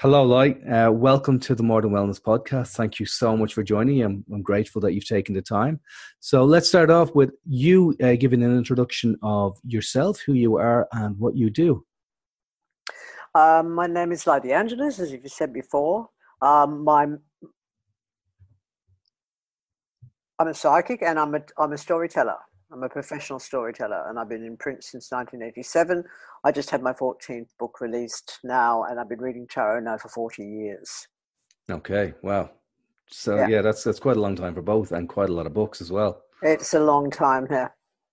Hello, Light. Uh, welcome to the Modern Wellness Podcast. Thank you so much for joining. I'm, I'm grateful that you've taken the time. So let's start off with you uh, giving an introduction of yourself, who you are, and what you do. Um, my name is Ly de Angeles, as you've said before. Um, my, I'm a psychic and I'm a, I'm a storyteller. I'm a professional storyteller and I've been in print since 1987. I just had my 14th book released now and I've been reading tarot now for 40 years. Okay, wow. So yeah. yeah, that's that's quite a long time for both and quite a lot of books as well. It's a long time here.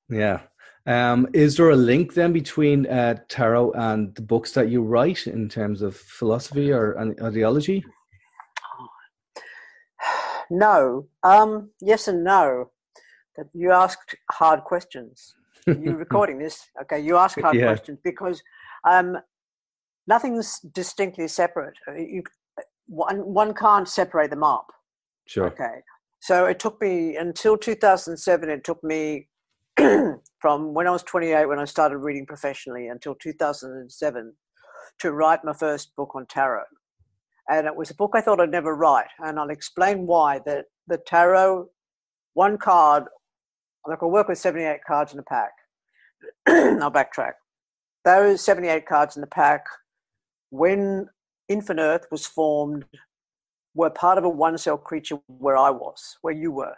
Yeah. Um, is there a link then between uh, tarot and the books that you write in terms of philosophy or ideology? No. Um, yes and no that you asked hard questions. You're recording this, okay? You ask hard yeah. questions because um, nothing's distinctly separate. Uh, you, one one can't separate them up. Sure. Okay. So it took me until 2007. It took me from when I was 28, when I started reading professionally, until 2007 to write my first book on tarot. And it was a book I thought I'd never write. And I'll explain why. That the tarot, one card like I work with 78 cards in a pack. I'll backtrack. Those 78 cards in the pack, when Infinite Earth was formed, were part of a one cell creature where I was, where you were,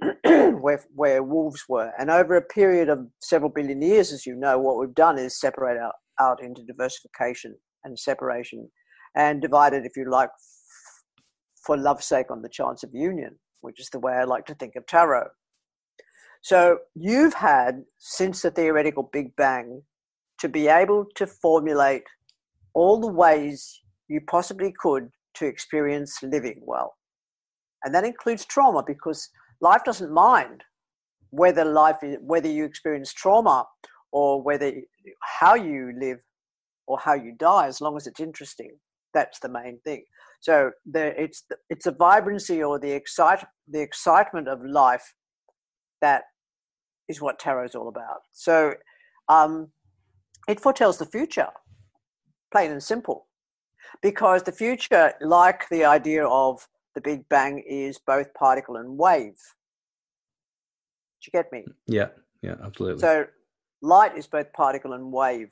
where, where wolves were. And over a period of several billion years, as you know, what we've done is separate out, out into diversification and separation and divided, if you like, for love's sake on the chance of union, which is the way I like to think of tarot. So you've had, since the theoretical Big Bang, to be able to formulate all the ways you possibly could to experience living well. And that includes trauma because life doesn't mind whether life is, whether you experience trauma or whether how you live or how you die as long as it's interesting that's the main thing so the, it's it's a vibrancy or the excite the excitement of life that is what tarot is all about. So um, it foretells the future, plain and simple, because the future, like the idea of the Big Bang, is both particle and wave. Do you get me? Yeah, yeah, absolutely. So light is both particle and wave.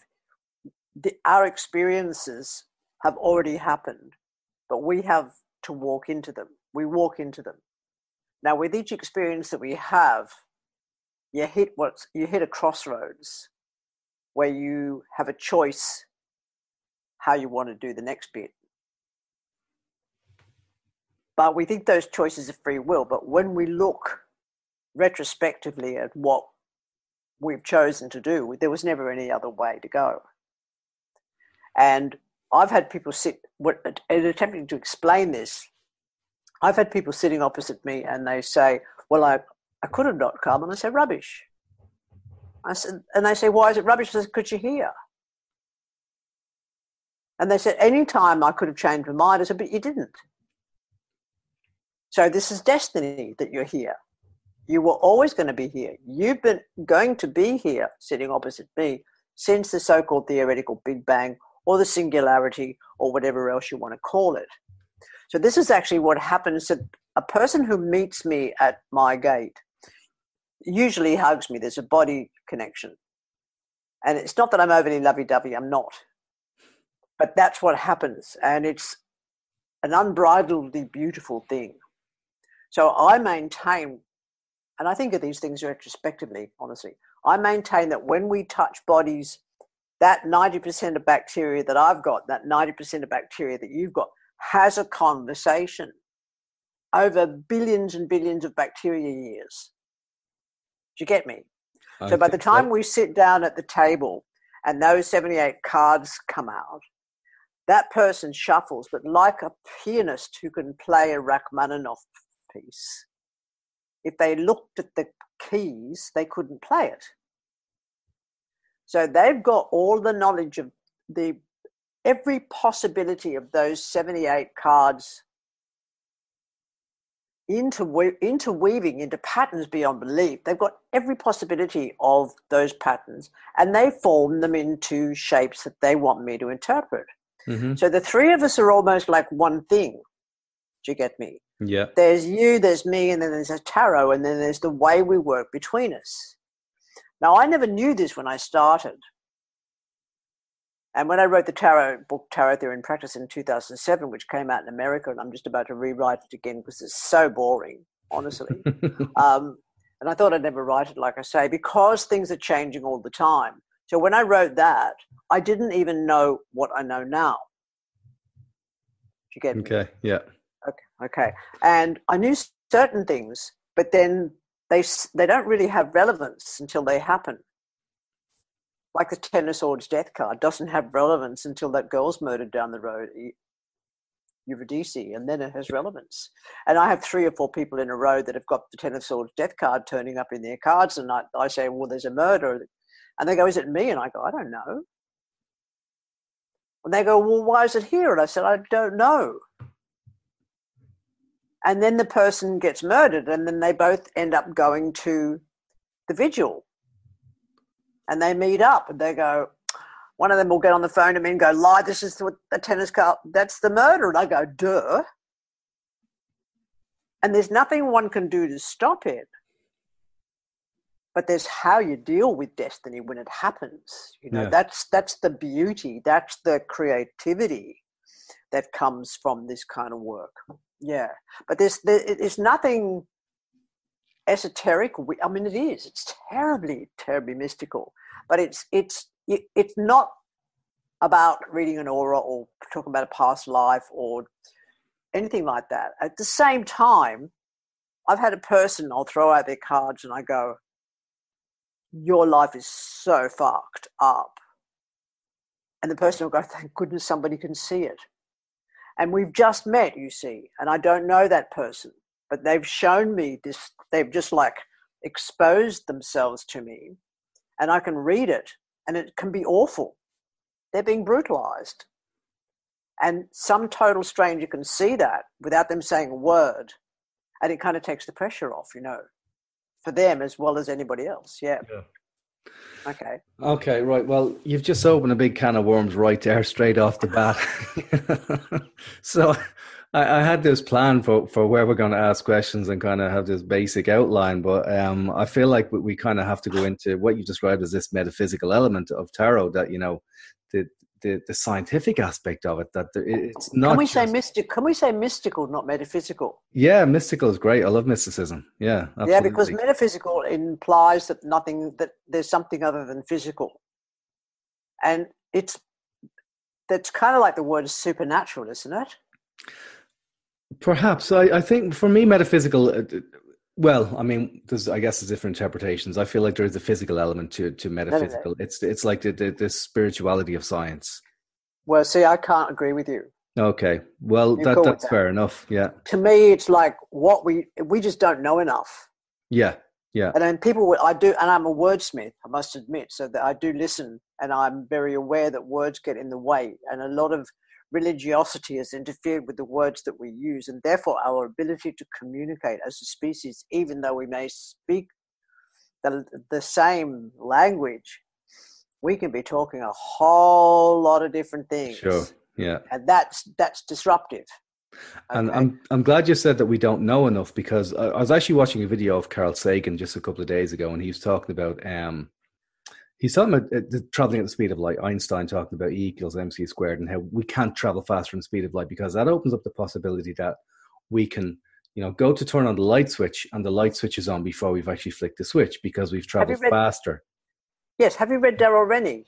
The, our experiences have already happened, but we have to walk into them. We walk into them. Now, with each experience that we have, you hit what you hit a crossroads where you have a choice how you want to do the next bit. But we think those choices are free will. But when we look retrospectively at what we've chosen to do, there was never any other way to go. And I've had people sit, in attempting to explain this, I've had people sitting opposite me and they say, Well, I, I could have not come. And I said, rubbish. I said, and they say, why is it rubbish? I said, could you hear? And they said, any time I could have changed my mind. I said, but you didn't. So this is destiny that you're here. You were always going to be here. You've been going to be here, sitting opposite me, since the so-called theoretical Big Bang or the singularity or whatever else you want to call it. So this is actually what happens to a person who meets me at my gate usually hugs me. There's a body connection. And it's not that I'm overly lovey dovey, I'm not. But that's what happens. And it's an unbridledly beautiful thing. So I maintain, and I think of these things retrospectively, honestly, I maintain that when we touch bodies, that 90% of bacteria that I've got, that 90% of bacteria that you've got, has a conversation over billions and billions of bacteria years. Do you get me? I so by the time we sit down at the table and those 78 cards come out, that person shuffles, but like a pianist who can play a Rachmaninoff piece, if they looked at the keys, they couldn't play it. So they've got all the knowledge of the every possibility of those 78 cards interwe- interweaving into patterns beyond belief. They've got every possibility of those patterns and they form them into shapes that they want me to interpret. Mm-hmm. So the three of us are almost like one thing. Do you get me? Yeah. There's you, there's me, and then there's a tarot, and then there's the way we work between us. Now, I never knew this when I started. And when I wrote the tarot book, Tarot Theory in Practice in 2007, which came out in America, and I'm just about to rewrite it again because it's so boring, honestly. um, and I thought I'd never write it, like I say, because things are changing all the time. So when I wrote that, I didn't even know what I know now. Do you get me? okay. Yeah. Okay, okay. And I knew certain things, but then they they don't really have relevance until they happen. Like the Ten of Swords death card doesn't have relevance until that girl's murdered down the road, Eu- Eurydice, and then it has relevance. And I have three or four people in a row that have got the Ten of Swords death card turning up in their cards, and I, I say, "Well, there's a murder," and they go, "Is it me?" And I go, "I don't know." And they go, "Well, why is it here?" And I said, "I don't know." and then the person gets murdered and then they both end up going to the vigil and they meet up and they go one of them will get on the phone to me and go Ly this is the tennis cup that's the murder. And i go duh. And there's nothing one can do to stop it. But there's how you deal with destiny when it happens you know. Yeah. that's that's the beauty that's the creativity that comes from this kind of work. Yeah. But there's there, it's nothing esoteric i mean it is. It's terribly terribly mystical but it's it's it's not about reading an aura or talking about a past life or anything like that. At the same time i've had a person i'll throw out their cards and i go your life is so fucked up. And the person will go thank goodness somebody can see it. And we've just met you see and i don't know that person but they've shown me this they've just like exposed themselves to me and i can read it and it can be awful they're being brutalized and some total stranger can see that without them saying a word and it kind of takes the pressure off you know for them as well as anybody else yeah Yeah. okay Okay, right. Well, you've just opened a big can of worms right there, straight off the bat. so, I, I had this plan for for where we're going to ask questions and kind of have this basic outline, but um, I feel like we, we kind of have to go into what you described as this metaphysical element of tarot. That you know, the the, the scientific aspect of it. That there, it's not. can we say just- mystic can we say mystical not metaphysical Yeah, mystical is great. I love mysticism. Yeah, absolutely. Yeah, because metaphysical implies that nothing that there's something other than physical, and it's that's kind of like the word supernatural, isn't it? Perhaps I, I think for me, metaphysical. uh, Well, I mean, there's I guess there's different interpretations. I feel like there's a physical element to to metaphysical. It's it's like the, the the spirituality of science. Well, see, I can't agree with you. Okay, well that that's that. fair enough. Yeah, To me, it's like what we we just don't know enough. yeah, yeah. And then people, I do, and I'm a wordsmith, I must admit, so that I do listen, and I'm very aware that words get in the way, and a lot of religiosity has interfered with the words that we use, and therefore our ability to communicate as a species, even though we may speak the the same language, we can be talking a whole lot of different things, Sure. Yeah. and that's that's disruptive. And I'm I'm glad you said that we don't know enough because I, I was actually watching a video of Carl Sagan just a couple of days ago, and he was talking about um, he's talking about uh, the, traveling at the speed of light. Einstein talking about E equals mc squared, and how we can't travel faster than the speed of light because that opens up the possibility that we can, you know, go to turn on the light switch and the light switch is on before we've actually flicked the switch because we've traveled read- faster. yes, have you read Darryl Reanney?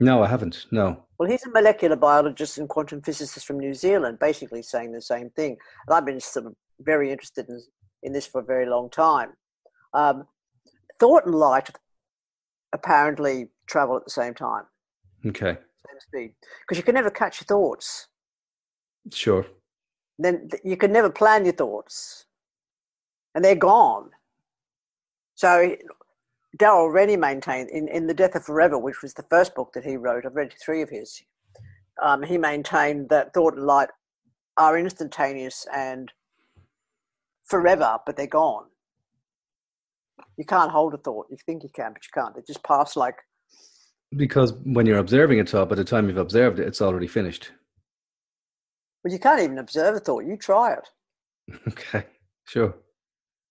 No, I haven't. No. Well, he's a molecular biologist and quantum physicist from New Zealand, basically saying the same thing. And I've been sort of very interested in, in this for a very long time. Um, thought and light apparently travel at the same time, Okay. same speed, because you can never catch your thoughts. Sure. Then you can never plan your thoughts, and they're gone. So Darryl Reanney maintained in, in The Death of Forever, which was the first book that he wrote, I've read three of his, um, he maintained that thought and light are instantaneous and forever, but they're gone. You can't hold a thought. You think you can, but you can't. It just pass like, Because when you're observing a thought, by the time you've observed it, it's already finished. Well, you can't even observe a thought. You try it. Okay, sure.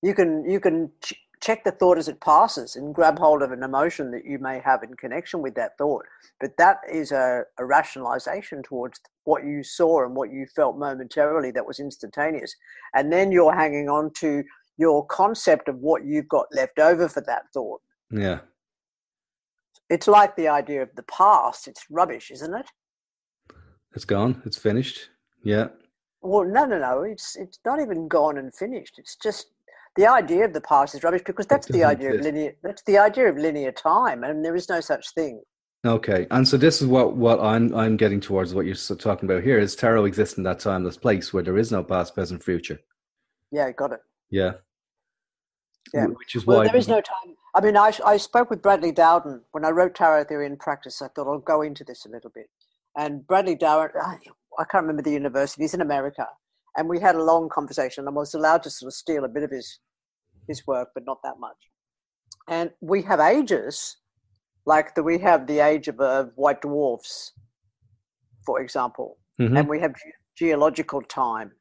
You can you can ch- check the thought as it passes and grab hold of an emotion that you may have in connection with that thought. But that is a, a rationalization towards what you saw and what you felt momentarily that was instantaneous. And then you're hanging on to your concept of what you've got left over for that thought. Yeah. It's like the idea of the past. It's rubbish, isn't it? It's gone. It's finished. Yeah. Well, no, no, no. It's it's not even gone and finished. It's just the idea of the past is rubbish because that's the idea of linear. That's the idea of linear time, and there is no such thing. Okay, and so this is what what I'm I'm getting towards. What you're talking about here is tarot exists in that timeless place where there is no past, present, future. Yeah, got it. Yeah. Yeah. Which is Well, why there is no time. I mean, I, I spoke with Bradley Dowden when I wrote Tarot Theory in Practice. I thought I'll go into this a little bit. And Bradley Dowden, I I can't remember the university, he's in America. And we had a long conversation. And I was allowed to sort of steal a bit of his, his work, but not that much. And we have ages, like the, we have the age of, uh, white dwarfs, for example. Mhm. And we have ge- geological time.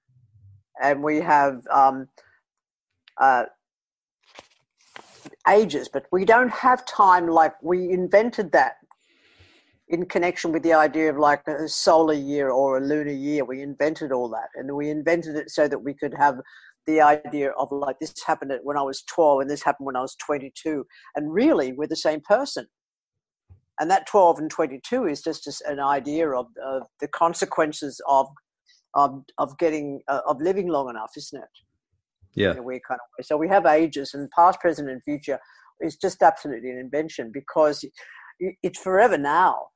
And we have um, uh, ages, but we don't have time like we invented that in connection with the idea of like a solar year or a lunar year. We invented all that, and we invented it so that we could have the idea of like this happened when I was 12 and this happened when I was 22, and really we're the same person. And that 12 and 22 is just an idea of, of the consequences of of of getting uh, of living long enough, isn't it? Yeah. in a weird kind of way. So we have ages, and past, present, and future is just absolutely an invention because it's forever now.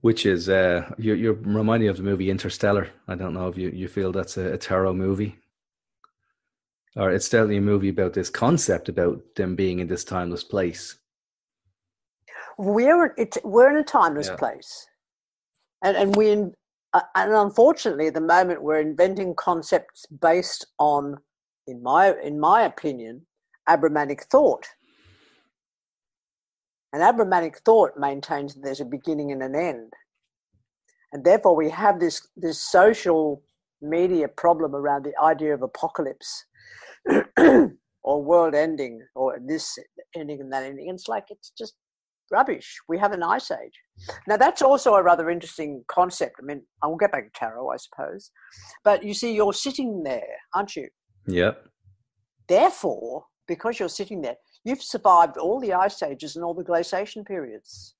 Which is uh, you're you're reminding me of the movie Interstellar. I don't know if you you feel that's a, a tarot movie, or it's definitely a movie about this concept about them being in this timeless place. We're it's we're in a timeless Yeah. place, and and we in, Uh, and unfortunately at the moment we're inventing concepts based on, in my in my opinion, Abrahamic thought. And Abrahamic thought maintains that there's a beginning and an end. And therefore, we have this, this social media problem around the idea of apocalypse or world ending or this ending and that ending. It's like, it's just rubbish. We have an ice age. Now, that's also a rather interesting concept. I mean, I will get back to tarot, I suppose. But you see, you're sitting there, aren't you? Yep. Therefore, because you're sitting there, you've survived all the ice ages and all the glaciation periods.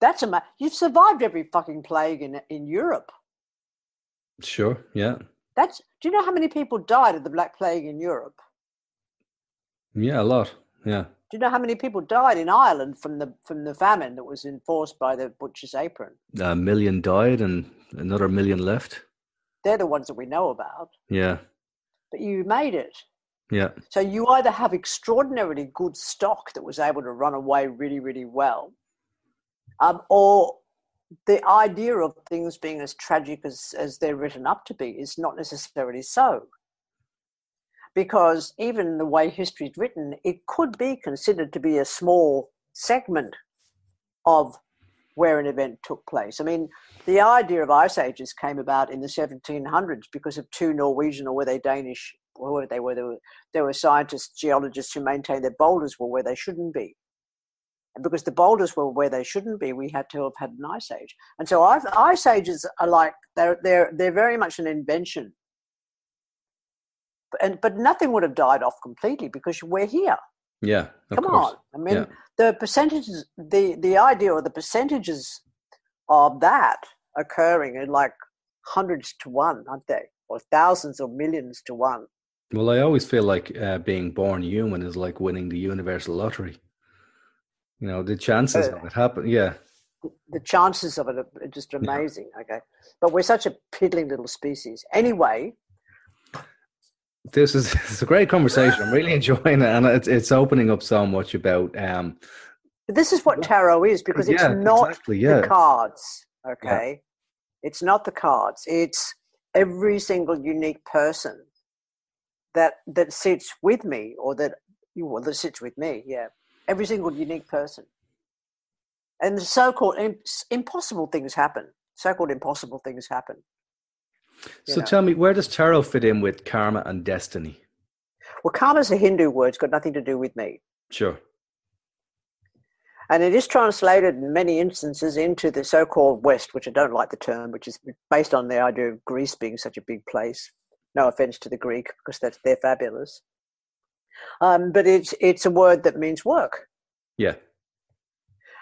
That's a you've survived every fucking plague in in Europe. Sure. Yeah. That's do you know how many people died of the Black Plague in Europe? Yeah. A lot. Yeah. Do you know how many people died in Ireland from the from the famine that was enforced by the butcher's apron? A million died and another million left. They're the ones that we know about. Yeah. But you made it. Yeah. So you either have extraordinarily good stock that was able to run away really, really well, um, or the idea of things being as tragic as, as they're written up to be is not necessarily so. Because even the way history is written, it could be considered to be a small segment of where an event took place. I mean, the idea of ice ages came about in the 1700s because of two Norwegian, or were they Danish, or whoever they were, they were, they were scientists, geologists who maintained that boulders were where they shouldn't be. And because the boulders were where they shouldn't be, we had to have had an ice age. And so ice ages are like, they're, they're, they're very much an invention. And, but nothing would have died off completely because we're here. Yeah. Of Come course. on. I mean, Yeah. the percentages, the, the idea or the percentages of that occurring are like hundreds to one, aren't they? Or thousands or millions to one. Well, I always feel like uh, being born human is like winning the universal lottery. You know, the chances Uh, of it happen. Yeah. The chances of it are just amazing. Okay. But we're such a piddling little species. Anyway, This is it's a great conversation. I'm really enjoying it, and it's it's opening up so much about um. this is what tarot is because it's yeah, not exactly. Yeah. the cards. Okay. It's not the cards. It's every single unique person that that sits with me or that you well that sits with me, yeah. Every single unique person. and the so-called impossible things happen. So-called impossible things happen. So know. tell me, where does tarot fit in with karma and destiny? Well, karma is a Hindu word; it's got nothing to do with me. Sure. And it is translated in many instances into the so-called West, which I don't like the term, which is based on the idea of Greece being such a big place. No offense to the Greek, because that's they're fabulous. Um, but it's it's a word that means work. Yeah.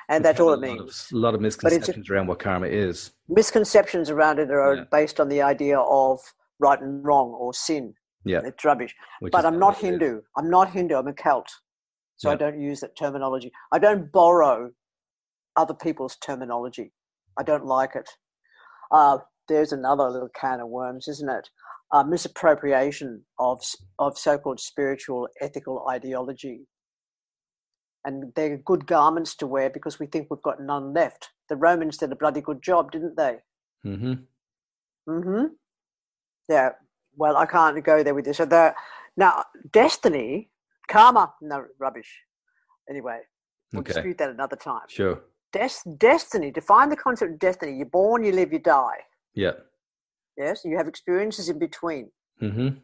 And that's all it means. Of, a lot of misconceptions around what karma is. Misconceptions around it are yeah. based on the idea of right and wrong or sin. Yeah. It's rubbish. Which but I'm not Hindu. I'm not Hindu. I'm a Celt. So I don't use that terminology. I don't borrow other people's terminology. I don't like it. Uh, there's another little can of worms, isn't it? Uh, misappropriation of of so-called spiritual ethical ideology, and they're good garments to wear because we think we've got none left. The Romans did a bloody good job, didn't they? Mm-hmm. Mm-hmm. Yeah. Well, I can't go there with this. So the now destiny Karma, no rubbish. Anyway, we'll okay. dispute that another time. Sure. Des- destiny. Define the concept of destiny. You're born, you live, you die. Yeah. Yes. You have experiences in between. Mm-hmm.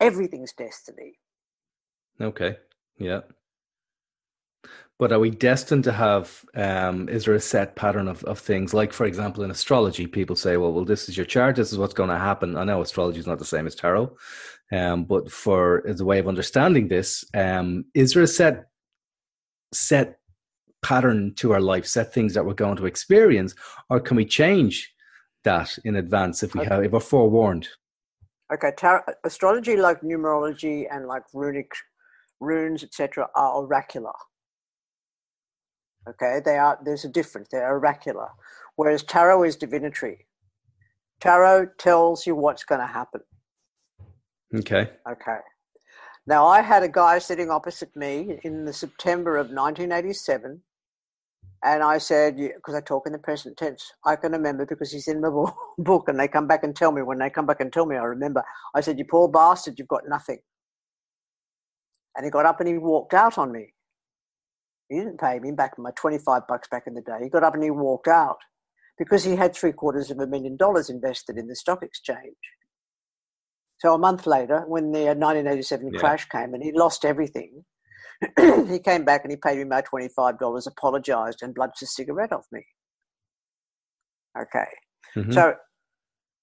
Everything's destiny. Okay. Yeah. But are we destined to have? Um, is there a set pattern of, of things? Like, for example, in astrology, people say, "Well, well, this is your chart. This is what's going to happen." I know astrology is not the same as tarot, um, but for as a way of understanding this, um, is there a set set pattern to our life, set things that we're going to experience, or can we change that in advance if we okay. have if we're forewarned? Okay, tar- astrology, like numerology and like runic runes, etc., are oracular. Okay, they are. There's a difference. They're oracular, whereas tarot is divinatory. Tarot tells you what's going to happen. Okay. Okay. Now, I had a guy sitting opposite me in the September of 1987, and I said, because I talk in the present tense, I can remember because he's in my book, and they come back and tell me. When they come back and tell me, I remember. I said, You poor bastard, you've got nothing. And he got up and he walked out on me. He didn't pay me back my 25 bucks back in the day. He got up and he walked out because he had three quarters of a million dollars invested in the stock exchange. So a month later, when the 1987 uh, yeah. crash came and he lost everything, he came back and he paid me my $25, apologized, and bludged a cigarette off me. Okay. Mm-hmm. So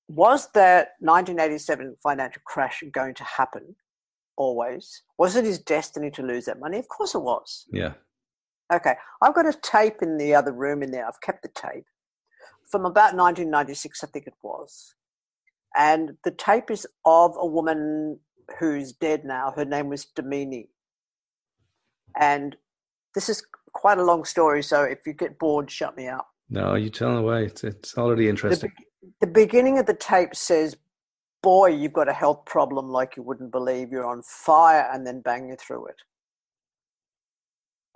was that 1987 financial crash going to happen always? Was it his destiny to lose that money? Of course it was. Yeah. Okay. I've got a tape in the other room in there. I've kept the tape from about 1996, I think it was. And the tape is of a woman who's dead now. Her name was Domini. And this is quite a long story, so if you get bored, shut me up. No, you tell away. It's, it's already interesting. The, the beginning of the tape says, Boy, you've got a health problem like you wouldn't believe. You're on fire, and then bang you through it.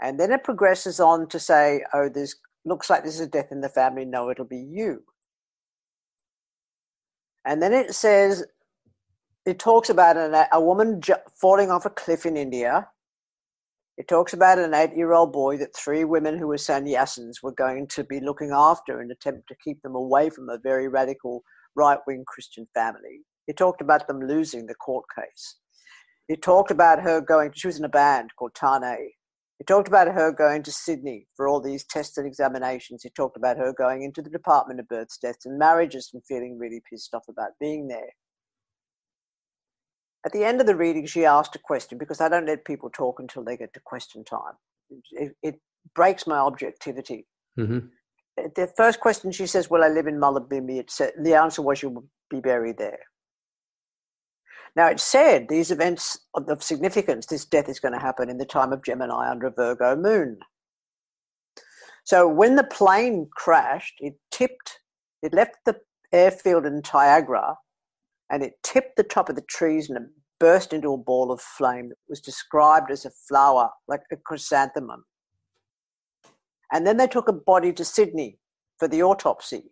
And then it progresses on to say, Oh, this looks like this is a death in the family. No, it'll be you. And then it says, it talks about an, a woman falling off a cliff in India. It talks about an eight year old boy that three women who were sannyasins were going to be looking after in attempt to keep them away from a very radical right wing Christian family. It talked about them losing the court case. It talked about her going, she was in a band called Tane. He talked about her going to Sydney for all these tests and examinations. He talked about her going into the Department of Births, Deaths and Marriages and feeling really pissed off about being there. At the end of the reading, she asked a question because I don't let people talk until they get to question time. It, it breaks my objectivity. Mm-hmm. The first question she says, Will I live in Mullumbimby? The answer was, You will be buried there. Now, it's said these events of significance, this death is going to happen in the time of Gemini under a Virgo moon. So when the plane crashed, it tipped, it left the airfield in Tyagarah and it tipped the top of the trees and it burst into a ball of flame that was described as a flower, like a chrysanthemum. And then they took a body to Sydney for the autopsy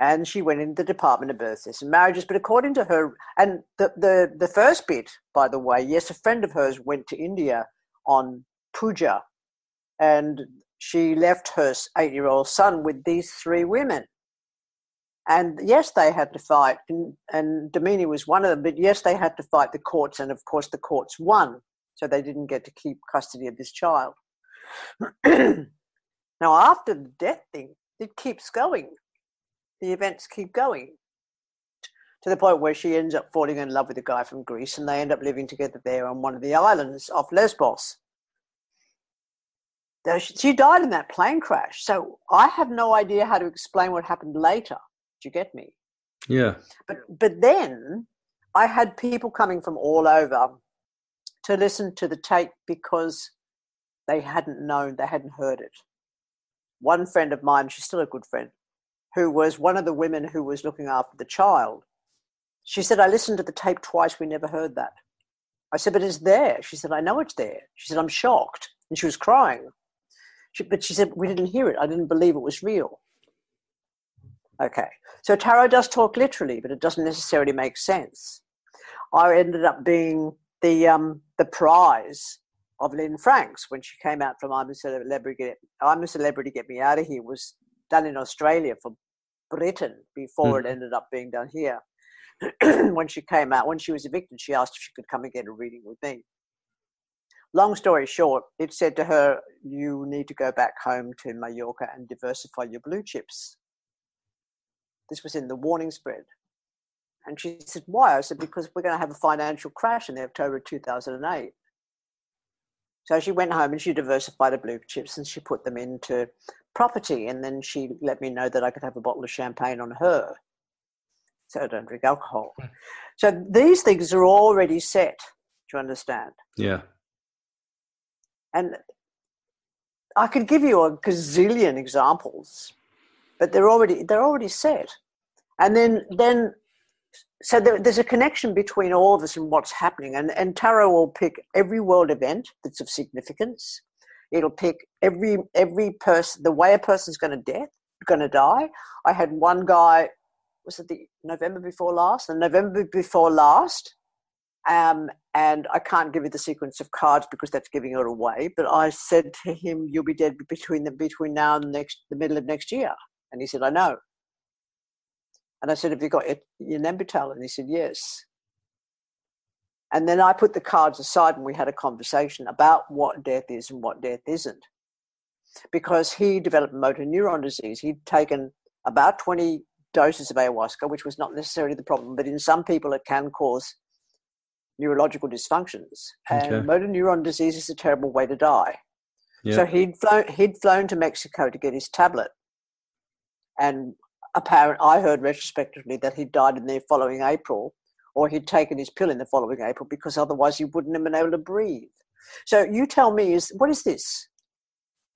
and she went into the Department of Births and Marriages. But according to her, and the, the, the first bit, by the way, yes, a friend of hers went to India on puja, and she left her eight year old son with these three women. And yes, they had to fight, and, and Domini was one of them, but yes, they had to fight the courts, and of course, the courts won, so they didn't get to keep custody of this child. now, after the death thing, it keeps going. The events keep going to the point where she ends up falling in love with a guy from Greece and they end up living together there on one of the islands off Lesbos. She died in that plane crash. So I have no idea how to explain what happened later. Do you get me? Yeah. But but then I had people coming from all over to listen to the tape because they hadn't known, they hadn't heard it. One friend of mine, she's still a good friend, who was one of the women who was looking after the child, she said, I listened to the tape twice, we never heard that. I said, but it's there. She said, I know it's there. She said, I'm shocked. And she was crying. She, but she said, we didn't hear it. I didn't believe it was real. Okay. So tarot does talk literally, but it doesn't necessarily make sense. I ended up being the, um, the prize of Lynne Franks when she came out from I'm a Celebrity, I'm a Celebrity, Get Me Out of Here was done in Australia for Britain before mm. it ended up being done here. when she came out, when she was evicted, she asked if she could come and get a reading with me. Long story short, it said to her, You need to go back home to Mallorca and diversify your blue chips. This was in the warning spread. And she said, Why? I said, Because we're going to have a financial crash in the October 2008. So she went home and she diversified her blue chips and she put them into property. And then she let me know that I could have a bottle of champagne on her so I don't drink alcohol. Hmm. So these things are already set. Do you understand? Yeah. And I could give you a gazillion examples, but they're already they're already set. And then then so there, there's a connection between all of us and what's happening. And and tarot will pick every world event that's of significance. It'll pick every every person the way a person's going to death going to die. I had one guy was it the November before last? The November before last. Um, and I can't give you the sequence of cards because that's giving it away. But I said to him, "You'll be dead between the between now and the next the middle of next year." And he said, "I know." And I said, "Have you got your, your Nembutal?" And he said, "Yes." And then I put the cards aside and we had a conversation about what death is and what death isn't. Because he developed motor neuron disease. He'd taken about 20 doses of ayahuasca, which was not necessarily the problem, but in some people it can cause neurological dysfunctions. Okay. And motor neuron disease is a terrible way to die. Yep. So he'd flown, he'd flown to Mexico to get his tablet. And apparent, I heard retrospectively that he died in the following April, or he'd taken his pill in the following April because otherwise he wouldn't have been able to breathe. So you tell me, is what is this?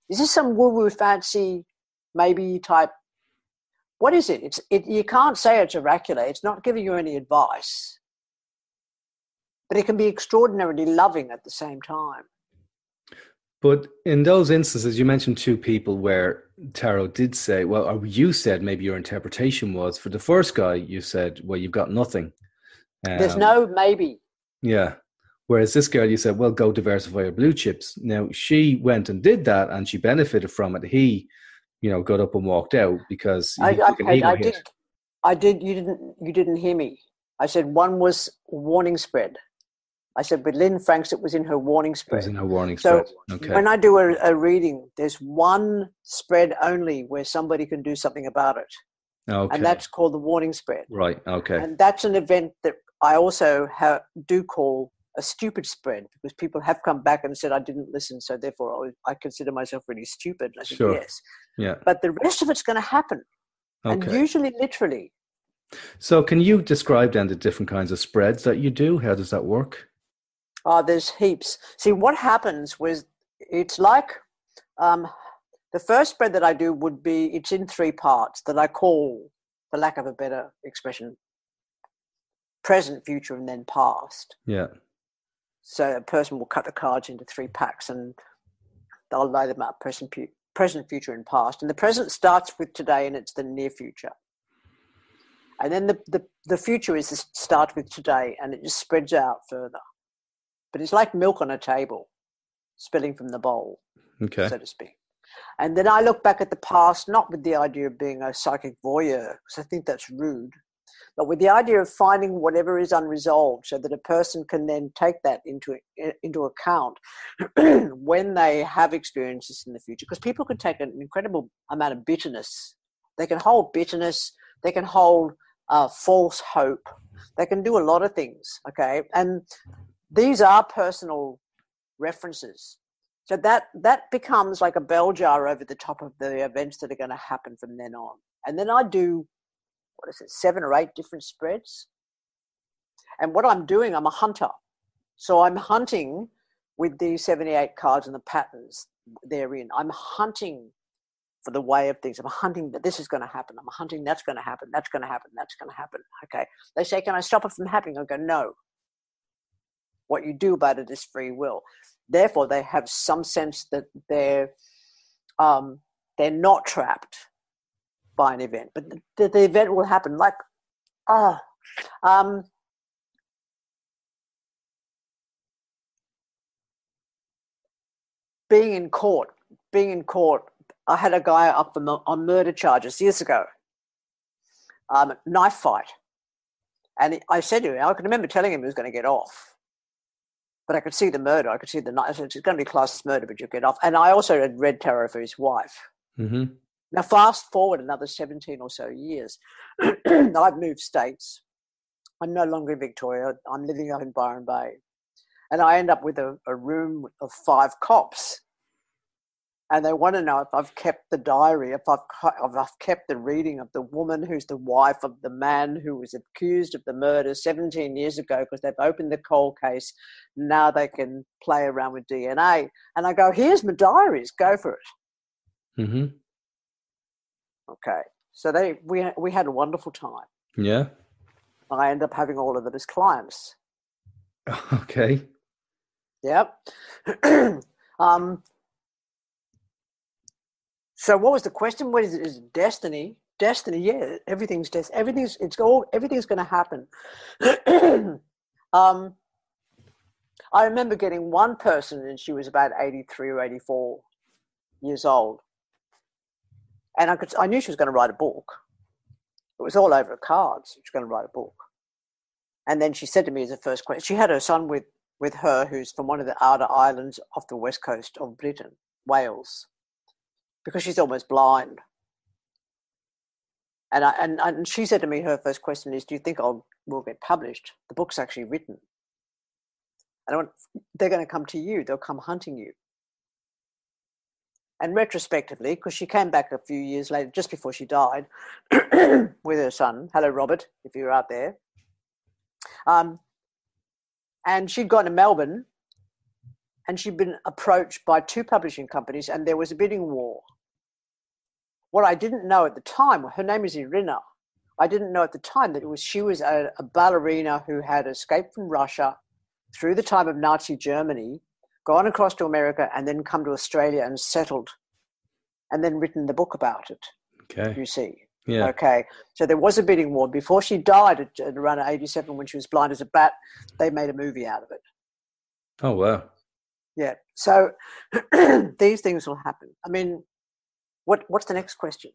Is this some woo-woo fancy, maybe type what is it? It's it, you can't say it's oracular. It's not giving you any advice, but it can be extraordinarily loving at the same time. But in those instances, you mentioned two people where tarot did say, well, you said maybe your interpretation was for the first guy, you said, well, you've got nothing. Um, There's no maybe. Yeah. Whereas this girl, you said, well, go diversify your blue chips. Now, she went and did that and she benefited from it. He you know, got up and walked out because I, I, I did. I did. You didn't. You didn't hear me. I said one was warning spread. I said with Lynne Franks, it was in her warning spread. It was in her warning so spread. Okay. When I do a, a, reading, there's one spread only where somebody can do something about it. Okay. And that's called the warning spread. Right. Okay. And that's an event that I also have, do call a stupid spread because people have come back and said I didn't listen, so therefore I consider myself really stupid. I said sure. yes, yeah. But the rest of it's going to happen, okay. and usually literally. So, can you describe then the different kinds of spreads that you do? How does that work? Oh, there's heaps. See, what happens was it's like um, the first spread that I do would be it's in three parts that I call, for lack of a better expression, present, future, and then past. Yeah. So a person will cut the cards into three packs and they'll lay them out present, present, future, and past. And the present starts with today and it's the near future. And then the, the, the future is the start with today and it just spreads out further. But it's like milk on a table, spilling from the bowl, okay. so to speak. And then I look back at the past, not with the idea of being a psychic voyeur, because I think that's rude, but with the idea of finding whatever is unresolved so that a person can then take that into, into account when they have experiences in the future. Because people can take an incredible amount of bitterness. They can hold bitterness, they can hold uh, false hope, they can do a lot of things, okay? And these are personal references. So that that becomes like a bell jar over the top of the events that are going to happen from then on. And then I do what is it, seven or eight different spreads. And what I'm doing, I'm a hunter. So I'm hunting with the 78 cards and the patterns therein. I'm hunting for the way of things. I'm hunting that this is going to happen. I'm hunting that's going to happen. That's going to happen. That's going to happen. Okay. They say, can I stop it from happening? I go, no. What you do about it is free will. Therefore, they have some sense that they're um, they're not trapped by an event, but the, the event will happen. Like, ah, oh, um, being in court, being in court. I had a guy up on murder charges years ago, um, knife fight, and I said to him, I can remember telling him he was going to get off, but I could see the murder. I could see the knife. It's going to be classed as murder, but you get off. And I also had read tarot for his wife. Mm-hmm. Now, fast forward another 17 or so years, I've moved states. I'm no longer in Victoria. I'm living up in Byron Bay. And I end up with a, a room of five cops. And they want to know if I've kept the diary, if I've, if I've kept the reading of the woman who's the wife of the man who was accused of the murder 17 years ago because they've opened the cold case. Now they can play around with DNA. And I go, here's my diaries, go for it. Mm-hmm. Okay, so they we we had a wonderful time. Yeah. I end up having all of them as clients. Okay. Yep. um, so what was the question? What is it? Is destiny? Destiny? Yeah, everything's des- everything's it's all everything's going to happen. um, I remember getting one person, and she was about eighty-three or eighty-four years old, and I could I knew she was going to write a book. It was all over the cards. She was going to write a book, and then she said to me as a first question, she had her son with with her, who's from one of the outer islands off the west coast of Britain, Wales, because she's almost blind. And I and, and she said to me, her first question is, "Do you think I'll will get published? The book's actually written." And I went, "They're going to come to you. They'll come hunting you." And retrospectively, because she came back a few years later, just before she died, with her son. Hello, Robert, if you're out there. Um, and she'd gone to Melbourne and she'd been approached by two publishing companies and there was a bidding war. What I didn't know at the time, her name is Irina. I didn't know at the time that it was she was a, a ballerina who had escaped from Russia through the time of Nazi Germany gone across to America, and then come to Australia and settled, and then written the book about it. Okay. You see. Yeah. Okay. So there was a bidding war before she died at, at around eighty-seven when she was blind as a bat. They made a movie out of it. Oh wow. Yeah. So these things will happen. I mean, what what's the next question?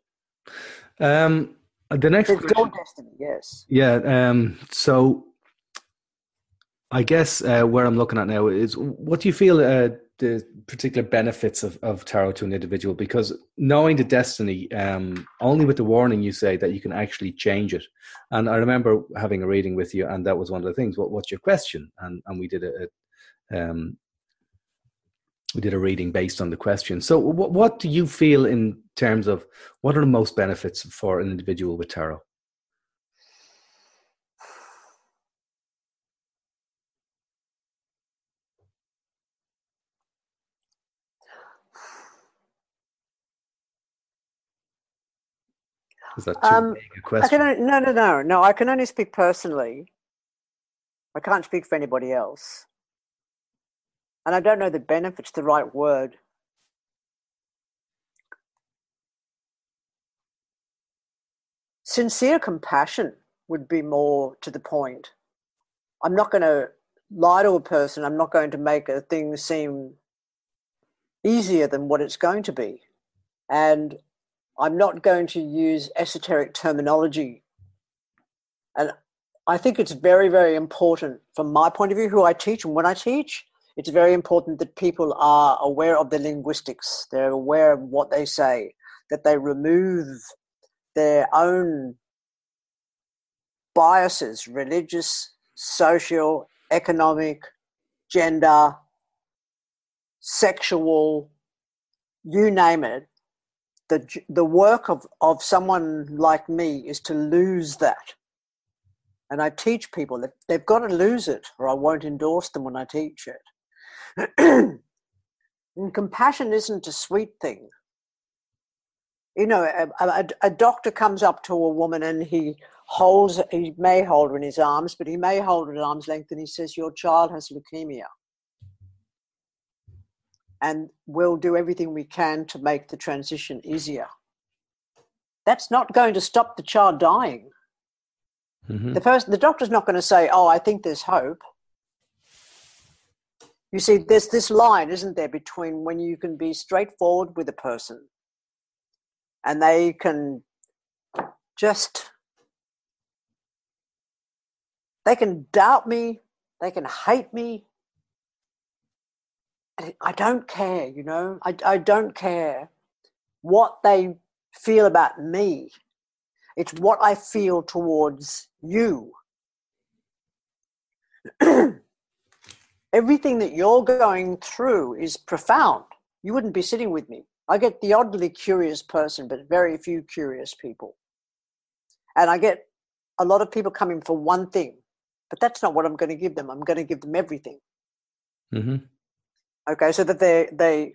Um, the next it's question, destiny. Yes. Yeah. Um. So I guess uh, where I'm looking at now is what do you feel uh, the particular benefits of, of tarot to an individual? Because knowing the destiny, um, only with the warning you say that you can actually change it. And I remember having a reading with you, and that was one of the things. What, what's your question? And and we did a, a um, we did a reading based on the question. So, what what do you feel in terms of what are the most benefits for an individual with tarot? Is that too um, a question? I can only, no, no, no, no. I can only speak personally. I can't speak for anybody else. And I don't know the benefits, the right word. Sincere compassion would be more to the point. I'm not going to lie to a person. I'm not going to make a thing seem easier than what it's going to be. And I'm not going to use esoteric terminology. And I think it's very, very important from my point of view, who I teach and when I teach, it's very important that people are aware of the linguistics. They're aware of what they say, that they remove their own biases, religious, social, economic, gender, sexual, you name it. The, the work of, of someone like me is to lose that. And I teach people that they've got to lose it, or I won't endorse them when I teach it. and compassion isn't a sweet thing. You know, a, a, a doctor comes up to a woman and he holds, he may hold her in his arms, but he may hold her at arm's length and he says, Your child has leukemia. And we'll do everything we can to make the transition easier. That's not going to stop the child dying. Mm-hmm. The person, the doctor's not going to say, "Oh, I think there's hope." You see, there's this line, isn't there, between when you can be straightforward with a person, and they can just they can doubt me, they can hate me. I don't care, you know, I, I don't care what they feel about me. It's what I feel towards you. Everything that you're going through is profound. You wouldn't be sitting with me. I get the oddly curious person, but very few curious people. And I get a lot of people coming for one thing but that's not what I'm going to give them. I'm going to give them everything. Mm-hmm. Okay, so that they they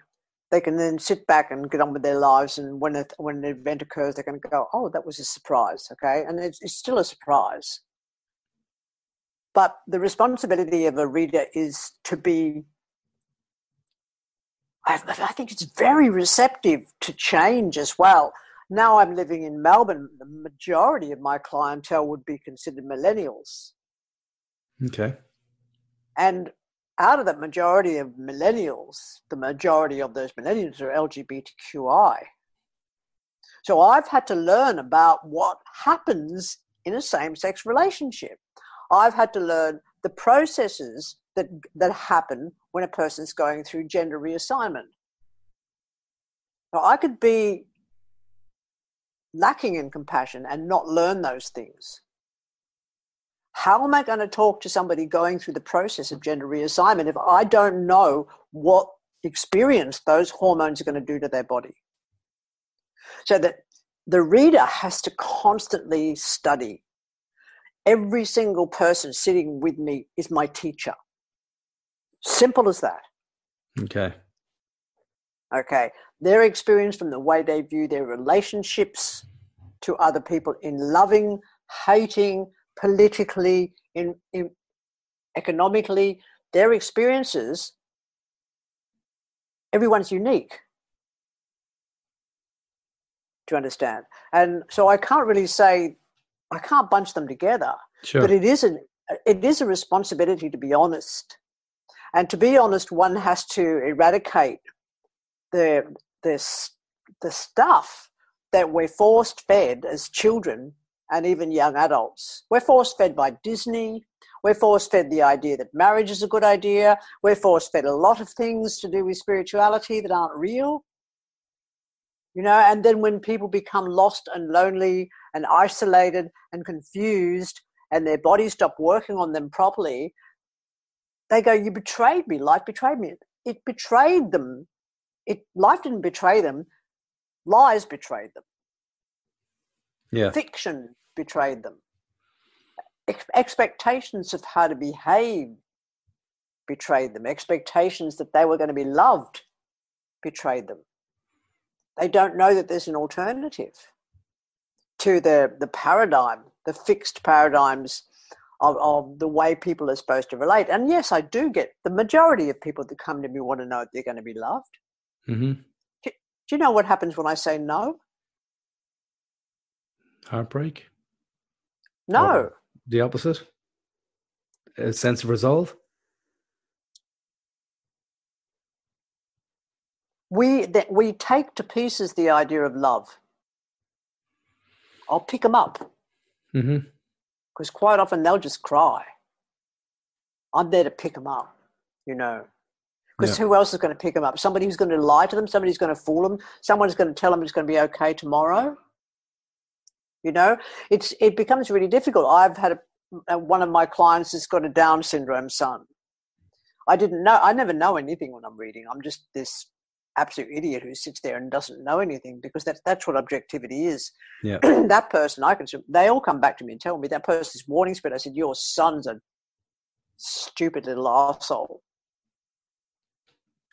they can then sit back and get on with their lives, and when it, when an event occurs, they're going to go, "Oh, that was a surprise." Okay, and it's, it's still a surprise. But the responsibility of a reader is to be. I, I think it's very receptive to change as well. Now I'm living in Melbourne. The majority of my clientele would be considered millennials Okay. And out of that majority of millennials, the majority of those millennials are LGBTQI. So I've had to learn about what happens in a same sex relationship. I've had to learn the processes that, that happen when a person's going through gender reassignment. Now, I could be lacking in compassion and not learn those things. How am I going to talk to somebody going through the process of gender reassignment if I don't know what experience those hormones are going to do to their body? So that the reader has to constantly study. Every single person sitting with me is my teacher. Simple as that. Okay. Okay. Their experience from the way they view their relationships to other people in loving, hating, politically, in, in economically, their experiences, everyone's unique. Do you understand? And so I can't really say I can't bunch them together. Sure. But it is an it is a responsibility to be honest. And to be honest, one has to eradicate the this the stuff that we're forced fed as children and even young adults. We're force fed by Disney. We're force fed the idea that marriage is a good idea. We're force fed a lot of things to do with spirituality that aren't real. You know, and then when people become lost and lonely and isolated and confused and their bodies stop working on them properly, they go, You betrayed me. Life betrayed me. It betrayed them. It life didn't betray them. Lies betrayed them. Yeah. Fiction betrayed them. Ex- expectations of how to behave betrayed them. Expectations that they were going to be loved betrayed them. They don't know that there's an alternative to the, the paradigm, the fixed paradigms of, of the way people are supposed to relate. And yes, I do get the majority of people that come to me want to know if they're going to be loved. Mm-hmm. Do, do you know what happens when I say no? Heartbreak? No. Or the opposite? A sense of resolve? we that we take to pieces the idea of love. I'll pick them up because Mm-hmm. quite often they'll just cry. I'm there to pick them up, you know. Because who else is going to pick them up? Somebody who's going to lie to them. Somebody who's going to fool them. Someone who's going to tell them it's going to be okay tomorrow. You know, it's it becomes really difficult. I've had a, a, one of my clients has got a Down syndrome son. I didn't know. I never know anything when I'm reading. I'm just this absolute idiot who sits there and doesn't know anything because that's that's what objectivity is. Yeah. that person, I can. They all come back to me and tell me that person's warning spirit. I said, "Your son's a stupid little asshole."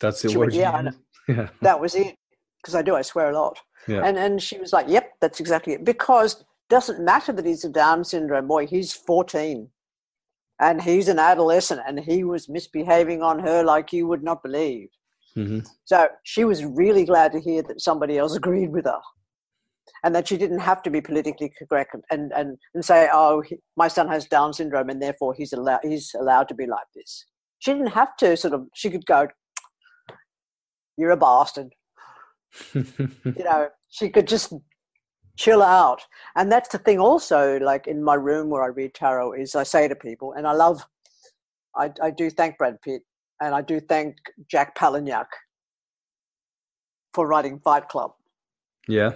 That's the word. "Yeah, Yeah. That was it. Because I do. I swear a lot. Yeah. And and she was like, "Yep, that's exactly it." Because doesn't matter that he's a Down syndrome boy. He's fourteen, and he's an adolescent, and he was misbehaving on her like you would not believe. hmm So she was really glad to hear that somebody else agreed with her, and that she didn't have to be politically correct and and, and say, "Oh, he, my son has Down syndrome, and therefore he's allowed he's allowed to be like this." She didn't have to sort of. She could go, "You're a bastard." You know, she could just chill out. And that's the thing also, like in my room where I read tarot, is I say to people, and I love, I, I do thank Brad Pitt and I do thank Jack Palahniuk for writing Fight Club. yeah.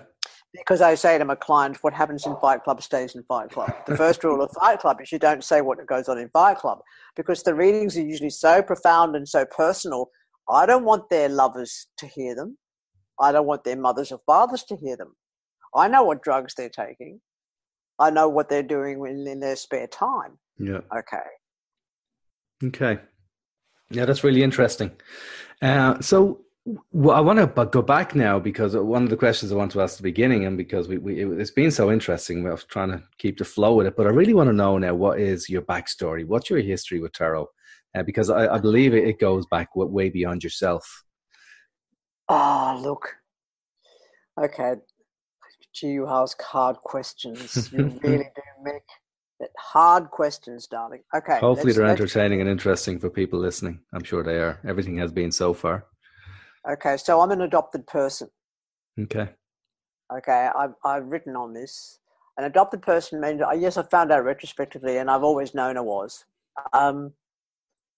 Because I say to my client, what happens in Fight Club stays in Fight Club. The first rule of Fight Club is you don't say what goes on in Fight Club because the readings are usually so profound and so personal. I don't want their lovers to hear them. I don't want their mothers or fathers to hear them. I know what drugs they're taking. I know what they're doing in, in their spare time. Yeah. Okay. Okay. Yeah, that's really interesting. Uh, so well, I want to go back now because one of the questions I want to ask at the beginning, and because we, we it's been so interesting, I was trying to keep the flow with it. But I really want to know now what is your backstory? What's your history with tarot? Uh, because I, I believe it, it goes back way beyond yourself. Oh, look. Okay. Gee, you ask hard questions. You really do, Mick. That hard questions, darling. Okay. Hopefully, they're entertaining and interesting for people listening. I'm sure they are. Everything has been so far. Okay, so I'm an adopted person. Okay. Okay, I've, I've written on this. An adopted person means, yes, I found out retrospectively, and I've always known I was. Um,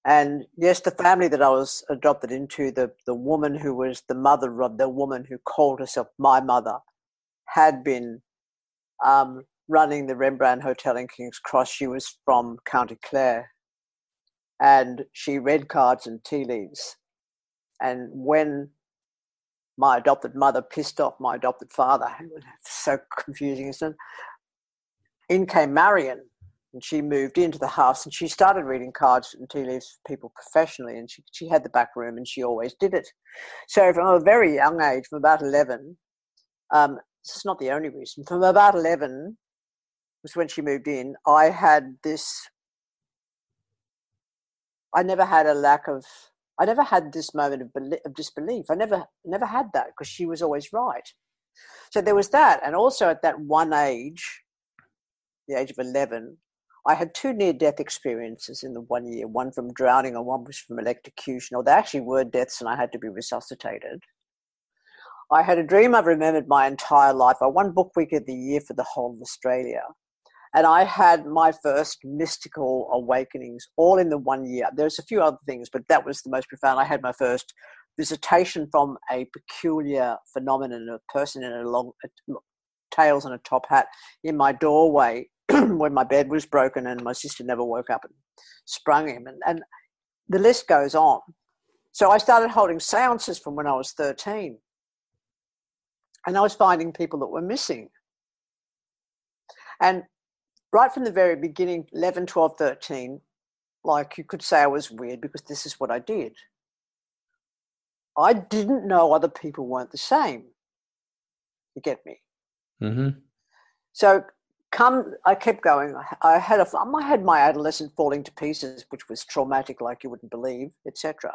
and yes, the family that I was adopted into, the, the woman who was the mother of the woman who called herself my mother, had been um, running the Rembrandt Hotel in King's Cross. She was from County Clare. And she read cards and tea leaves. And when my adopted mother pissed off my adopted father. So confusing, isn't it? In came Marion, and she moved into the house and she started reading cards and tea leaves for people professionally. And she, she had the back room and she always did it. So from a very young age, from about 11, um, this is not the only reason, from about 11 was when she moved in, I had this, I never had a lack of I never had this moment of, belie- of disbelief. I never never had that because she was always right. So there was that, and also at that one age, the age of eleven, I had two near-death experiences in the one year. One from drowning, and one was from electrocution. Or they actually were deaths, and I had to be resuscitated. I had a dream I've remembered my entire life. I won Book Week of the Year for the whole of Australia. And I had my first mystical awakenings all in the one year. There's a few other things, but that was the most profound. I had my first visitation from a peculiar phenomenon, a person in a long tails and a top hat in my doorway when my bed was broken and my sister never woke up and sprung him. And, and the list goes on. So I started holding seances from when I was 13. And I was finding people that were missing. And right from the very beginning 11 12 13 like you could say i was weird because this is what i did i didn't know other people weren't the same you get me Mm-hmm. so come i kept going. I had a i had my adolescent falling to pieces which was traumatic like you wouldn't believe etc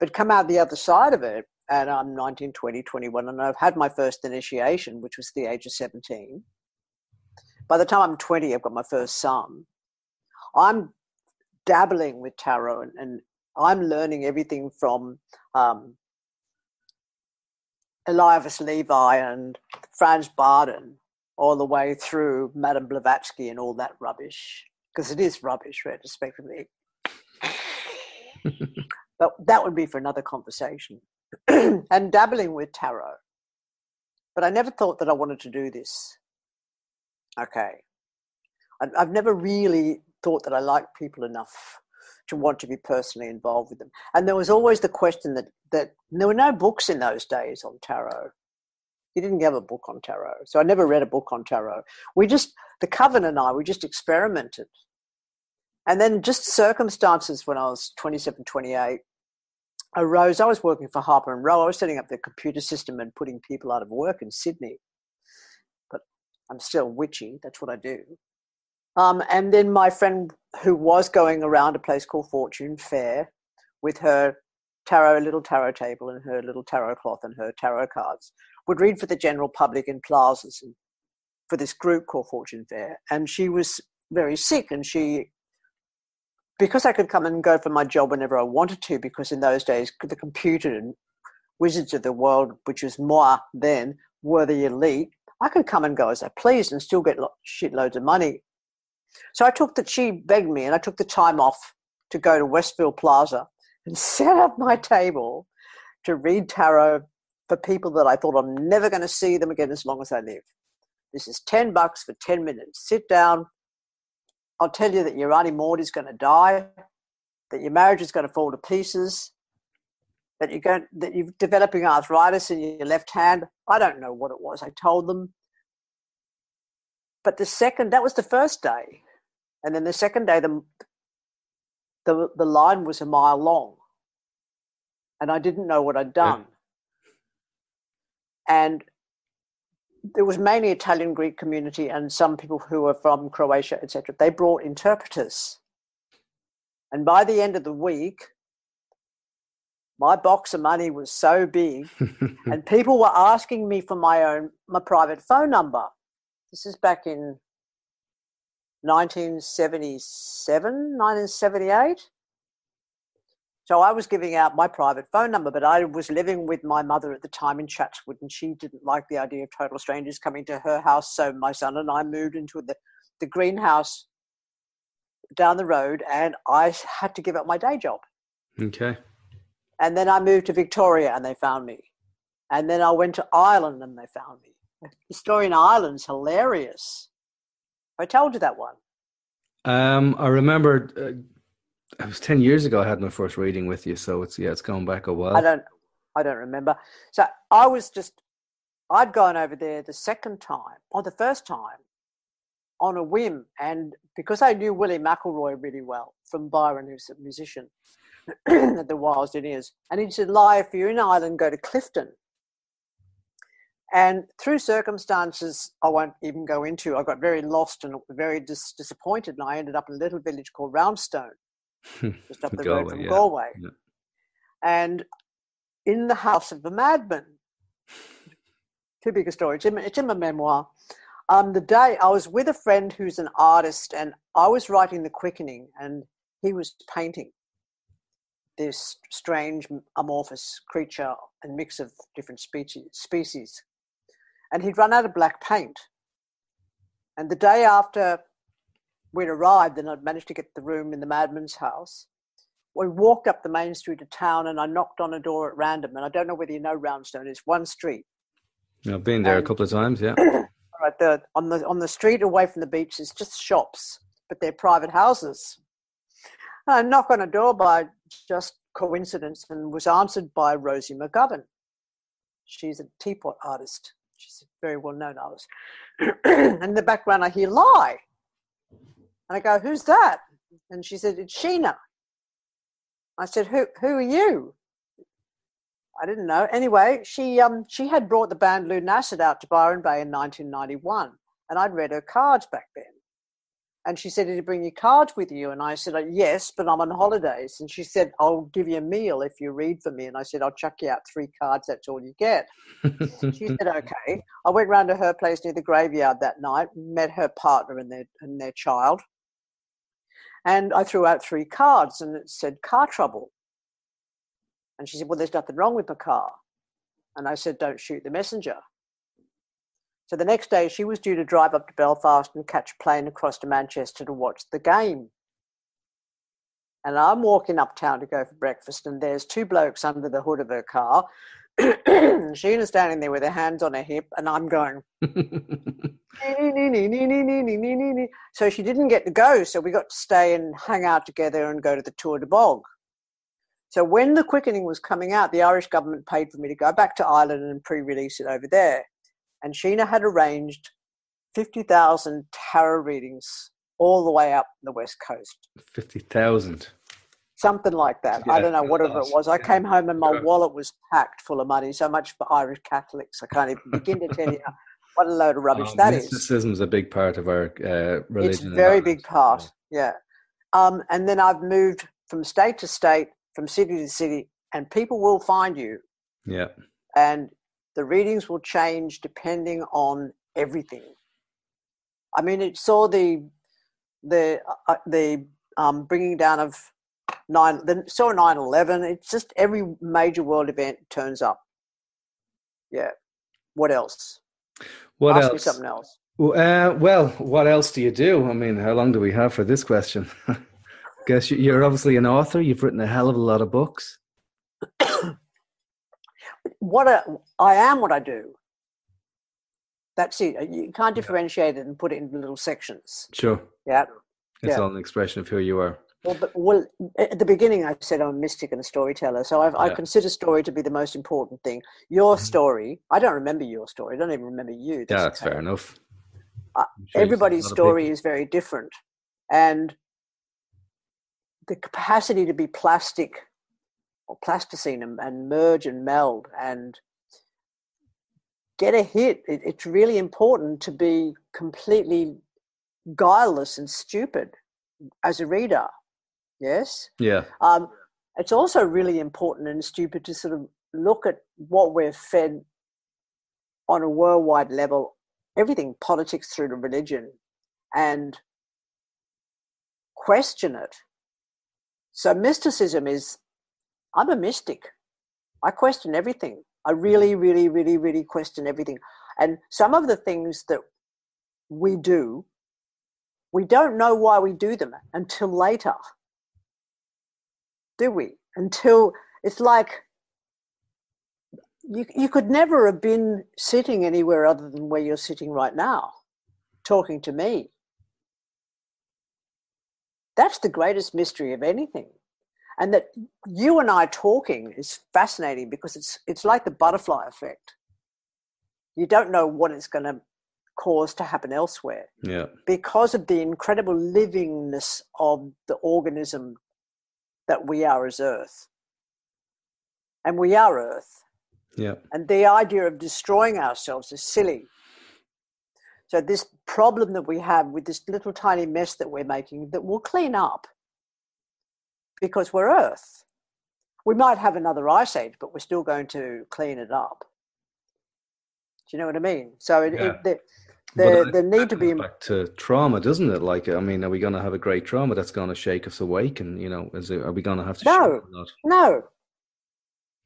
but come out the other side of it and i'm 19 20 21 and i've had my first initiation which was the age of 17 by the time I'm 20, I've got my first son. I'm dabbling with tarot and, and I'm learning everything from um, Eliphas Levi and Franz Bardon all the way through Madame Blavatsky and all that rubbish, because it is rubbish retrospectively. but that would be for another conversation. and dabbling with tarot. But I never thought that I wanted to do this. Okay. I've never really thought that I liked people enough to want to be personally involved with them. And there was always the question that, that there were no books in those days on tarot. You didn't have a book on tarot. So I never read a book on tarot. We just, the Coven and I, we just experimented. And then just circumstances when I was 27, 28 arose. I was working for Harper and Row. I was setting up the computer system and putting people out of work in Sydney. But I'm still witchy. That's what I do. Um, and then my friend who was going around a place called Fortune Fair with her tarot, little tarot table and her little tarot cloth and her tarot cards, would read for the general public in plazas and for this group called Fortune Fair. And she was very sick and she because I could come and go for my job whenever I wanted to, because in those days the computer and wizards of the world, which was moi then, were the elite, I could come and go as I pleased and still get shitloads of money. So I took the, she begged me, and I took the time off to go to Westfield Plaza and set up my table to read tarot for people that I thought I'm never going to see them again as long as I live. This is 10 bucks for 10 minutes. Sit down. I'll tell you that your Auntie Maud is going to die, that your marriage is going to fall to pieces, that you're going, that you're developing arthritis in your left hand. I don't know what it was. I told them. But the second, that was the first day. And then the second day, the, the, the line was a mile long. And I didn't know what I'd done. And there was mainly Italian Greek community and some people who were from Croatia, etc. They brought interpreters. And by the end of the week, my box of money was so big, and people were asking me for my own my private phone number. This is back in 1977, 1978. So I was giving out my private phone number, but I was living with my mother at the time in Chatswood, and she didn't like the idea of total strangers coming to her house. So my son and I moved into the, the greenhouse down the road, and I had to give up my day job. Okay. And then I moved to Victoria, and they found me. And then I went to Ireland, and they found me. The story in Ireland's hilarious. I told you that one. Um, I remember uh, it was ten years ago. I had my first reading with you, so it's yeah, it's going back a while. I don't, I don't remember. So I was just, I'd gone over there the second time or the first time on a whim, and because I knew Willie McElroy really well from Byron, who's a musician at the Wyldeeniers, and he said, "Ly, if you're in Ireland, go to Clifden." And through circumstances I won't even go into, I got very lost and very dis- disappointed, and I ended up in a little village called Roundstone, just up the Galway, road from yeah. Galway. Yeah. And in the house of the madman, too big a story. It's in, it's in my memoir. Um, the day I was with a friend who's an artist, and I was writing The Quickening, and he was painting this strange amorphous creature and mix of different species. species and he'd run out of black paint. And the day after we'd arrived and I'd managed to get the room in the madman's house, we walked up the main street of town and I knocked on a door at random. And I don't know whether you know Roundstone, it's one street. I've been there and, a couple of times, yeah. right, the, on, the, on the street away from the beach is just shops, but they're private houses. And I knock on a door by just coincidence and was answered by Rosie McGovern. She's a teapot artist. She's a very well known artist. and in the background, I hear Ly. And I go, Who's that? And she said, It's Sheena. I said, Who, who are you? I didn't know. Anyway, she, um, she had brought the band Lunacid out to Byron Bay in 1991, and I'd read her cards back then. And she said, Did you bring your cards with you? And I said, uh, Yes, but I'm on holidays. And she said, I'll give you a meal if you read for me. And I said, I'll chuck you out three cards. That's all you get. she said, Okay. I went round to her place near the graveyard that night, met her partner and their, and their child. And I threw out three cards and it said, Car trouble. And she said, Well, there's nothing wrong with my car. And I said, don't shoot the messenger. So the next day, she was due to drive up to Belfast and catch a plane across to Manchester to watch the game. And I'm walking uptown to go for breakfast, and there's two blokes under the hood of her car. Sheena's standing there with her hands on her hip, and I'm going. so she didn't get to go, so we got to stay and hang out together and go to the Tour de Bog. So when the quickening was coming out, the Irish government paid for me to go back to Ireland and pre-release it over there. And Sheena had arranged 50,000 tarot readings all the way up the west coast. 50,000. Something like that. Yeah, I don't know, whatever it was. I came home and my wallet was packed full of money. So much for Irish Catholics. I can't even begin to tell you what a load of rubbish um, that is. Mysticism is a big part of our uh, religion. It's a very big part, yeah. Um, and then I've moved from state to state, from city to city, and people will find you. Yeah. And the readings will change depending on everything. I mean, it saw the the uh, uh, the um, bringing down of nine the saw nine eleven. It's just every major world event turns up. Yeah. What else? What Ask else? Me something else. Uh, well, what else do you do? I mean, how long do we have for this question? Guess you're obviously an author. You've written a hell of a lot of books. what a, I am, what I do. That's it. You can't differentiate it and put it into little sections. Sure. Yeah. It's yeah. all an expression of who you are. Well, but, well, at the beginning, I said I'm a mystic and a storyteller. So yeah. i consider story to be the most important thing. Your mm-hmm. story, I don't remember your story. I don't even remember you. That's yeah, that's okay. fair enough. Uh, sure everybody's story is very different. And the capacity to be plastic or plasticine and, and merge and meld and get a hit. It, it's really important to be completely guileless and stupid as a reader. Yes. Yeah. Um, it's also really important and stupid to sort of look at what we're fed on a worldwide level, everything politics through to religion, and question it. So mysticism is I'm a mystic. I question everything. I really, mm. really, really, really question everything. And some of the things that we do, we don't know why we do them until later. Do we? Until it's like you, you could never have been sitting anywhere other than where you're sitting right now, talking to me. That's the greatest mystery of anything and that you and I talking is fascinating because it's it's like the butterfly effect. You don't know what it's going to cause to happen elsewhere. Yeah. Because of the incredible livingness of the organism that we are as Earth. And we are Earth. Yeah. And the idea of destroying ourselves is silly. So this problem that we have with this little tiny mess that we're making that we'll clean up because we're Earth. We might have another ice age, but we're still going to clean it up. Do you know what I mean? So it, yeah. it, the, the, need to be back to trauma, doesn't it? Like, I mean, are we going to have a great trauma that's going to shake us awake? And you know, is it, are we going to have to? No, no.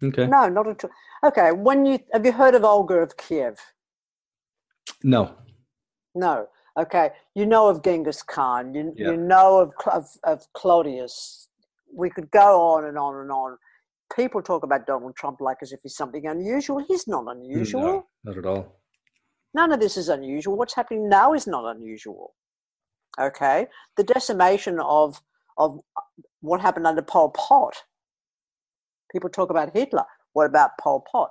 Okay. No, not at all. Okay, when you have you heard of Olga of Kiev? No. No. Okay, you know of Genghis Khan. You yeah. you know of, of of Claudius we could go on and on and on. People talk about Donald Trump like as if he's something unusual. He's not hmm, unusual. No, not at all. None of this is unusual. What's happening now is not unusual. Okay, the decimation of of what happened under Pol Pot. People talk about Hitler. What about Pol Pot?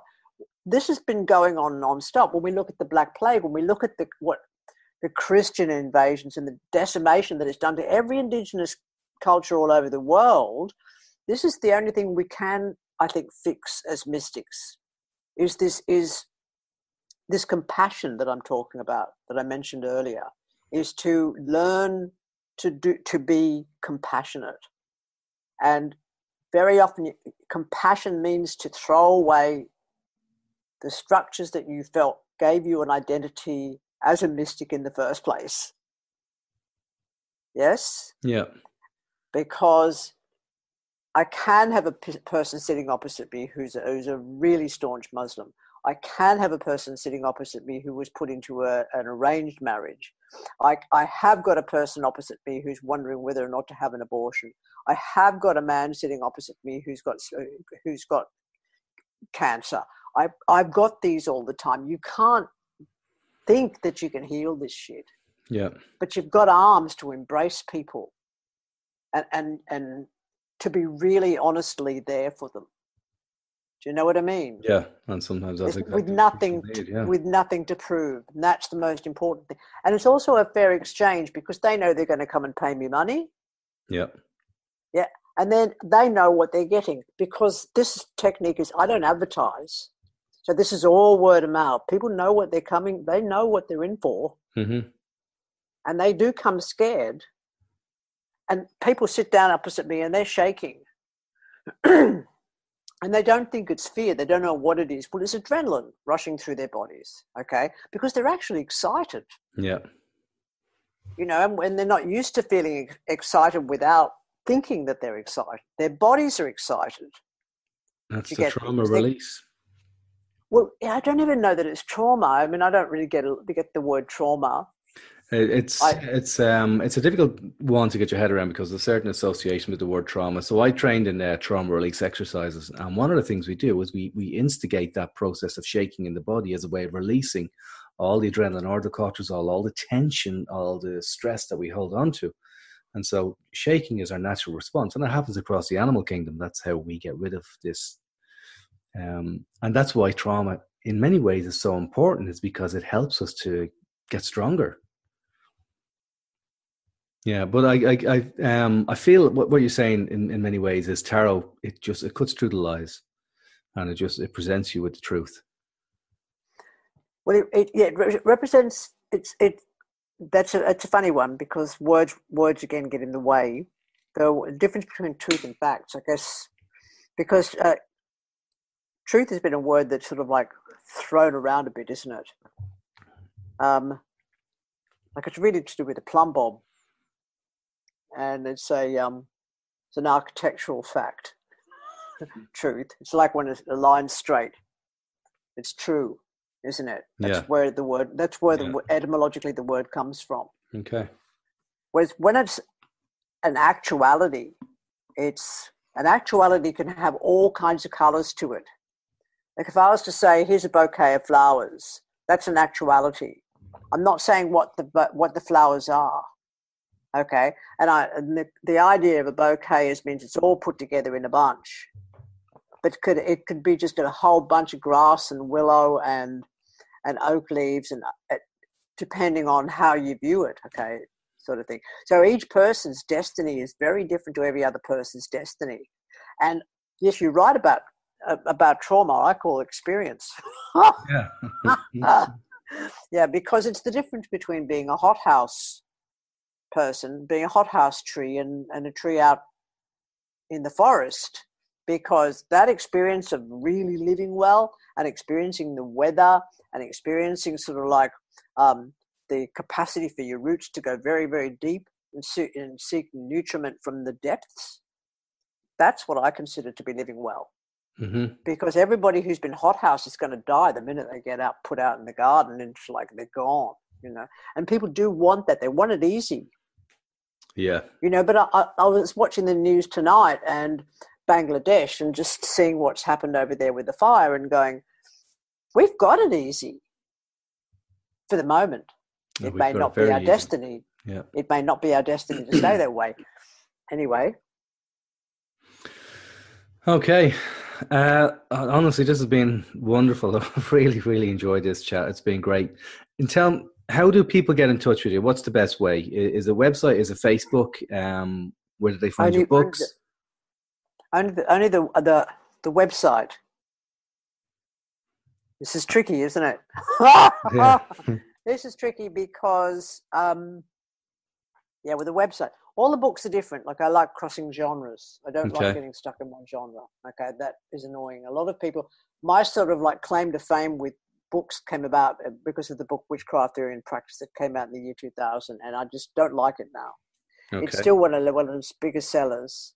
This has been going on non-stop. When we look at the Black Plague, when we look at the what the Christian invasions and the decimation that it's done to every indigenous culture all over the world, this is the only thing we can, I think, fix as mystics. Is this is this compassion that I'm talking about that I mentioned earlier? Is to learn to do to be compassionate, and very often compassion means to throw away the structures that you felt gave you an identity as a mystic in the first place. Yes? Yeah because I can have a person sitting opposite me who's a, who's a really staunch Muslim. I can have a person sitting opposite me who was put into a, an arranged marriage. I, I have got a person opposite me who's wondering whether or not to have an abortion. I have got a man sitting opposite me who's got uh, who's got cancer. I, I've got these all the time. You can't think that you can heal this shit. Yeah. But you've got arms to embrace people and, and, and to be really honestly there for them. Do you know what I mean? Yeah, and sometimes that's exactly with nothing need, yeah. with nothing to prove. And that's the most important thing. And it's also a fair exchange because they know they're going to come and pay me money. Yeah. Yeah, and then they know what they're getting because this technique is I don't advertise, so this is all word of mouth. People know what they're coming. They know what they're in for, mm-hmm. and they do come scared. And people sit down opposite me and they're shaking. and they don't think it's fear. They don't know what it is. Well, it's adrenaline rushing through their bodies, okay? Because they're actually excited. Yeah. You know, and, and they're not used to feeling excited without thinking that they're excited. Their bodies are excited. That's the trauma release. Well, yeah, I don't even know that it's trauma. I mean, I don't really get get the word trauma. It's I, it's um it's a difficult one to get your head around because there's a certain association with the word trauma. So I trained in uh, trauma release exercises, and one of the things we do is we we instigate that process of shaking in the body as a way of releasing all the adrenaline, all the cortisol, all the tension, all the stress that we hold on to. And so shaking is our natural response, and it happens across the animal kingdom. That's how we get rid of this um, and that's why trauma, in many ways, is so important, is because it helps us to get stronger. Yeah, but I, I, I, um, I feel what, what you're saying in, in many ways is tarot. It just it cuts through the lies, and it just it presents you with the truth. Well, it, it yeah, it represents it's it. That's a it's a funny one because words words again get in the way. The difference between truth and facts, I guess, because uh, truth has been a word that's sort of like thrown around a bit, isn't it? Um, like it's really to do with a plumb bob, and it's a um, it's an architectural fact. truth. It's like when a line's straight. It's true, isn't it? That's yeah. where the word. That's where yeah. the etymologically the word comes from. Okay. Whereas when it's an actuality, it's an actuality can have all kinds of colors to it. Like if I was to say, here's a bouquet of flowers, that's an actuality. I'm not saying what the what the flowers are. Okay, and I and the, the idea of a bouquet is means it's all put together in a bunch, but could it could be just a whole bunch of grass and willow and and oak leaves and uh, depending on how you view it. Okay, sort of thing. So each person's destiny is very different to every other person's destiny, and yes, you're right about about trauma I call experience. yeah. yeah, because it's the difference between being a hothouse person, being a hothouse tree, and, and a tree out in the forest. Because that experience of really living well and experiencing the weather and experiencing sort of like um, the capacity for your roots to go very, very deep and, see- and seek nutriment from the depths, that's what I consider to be living well. Mm-hmm. Because everybody who's been hothouse is going to die the minute they get out, put out in the garden, and it's like they're gone, you know. And people do want that; they want it easy. Yeah. You know, but I, I was watching the news tonight and Bangladesh and just seeing what's happened over there with the fire and going, we've got it easy for the moment. it may not be our easy. destiny. Yeah. It may not be our destiny to stay that way. Anyway. Okay. Uh, honestly, this has been wonderful. I've really, really enjoyed this chat. It's been great. And tell how do people get in touch with you? What's the best way? Is a website? Is it Facebook? Um, where do they find only, your books? Only the, only the the the website. This is tricky, isn't it? this is tricky because, um, yeah, with a website, all the books are different. Like I like crossing genres. I don't okay. like getting stuck in one genre. Okay, that is annoying. A lot of people, my sort of like claim to fame with books came about uh, because of the book Witchcraft Theory and Practice that came out in the year 2000, and I just don't like it now. Okay. It's still one of, the, one of its biggest sellers,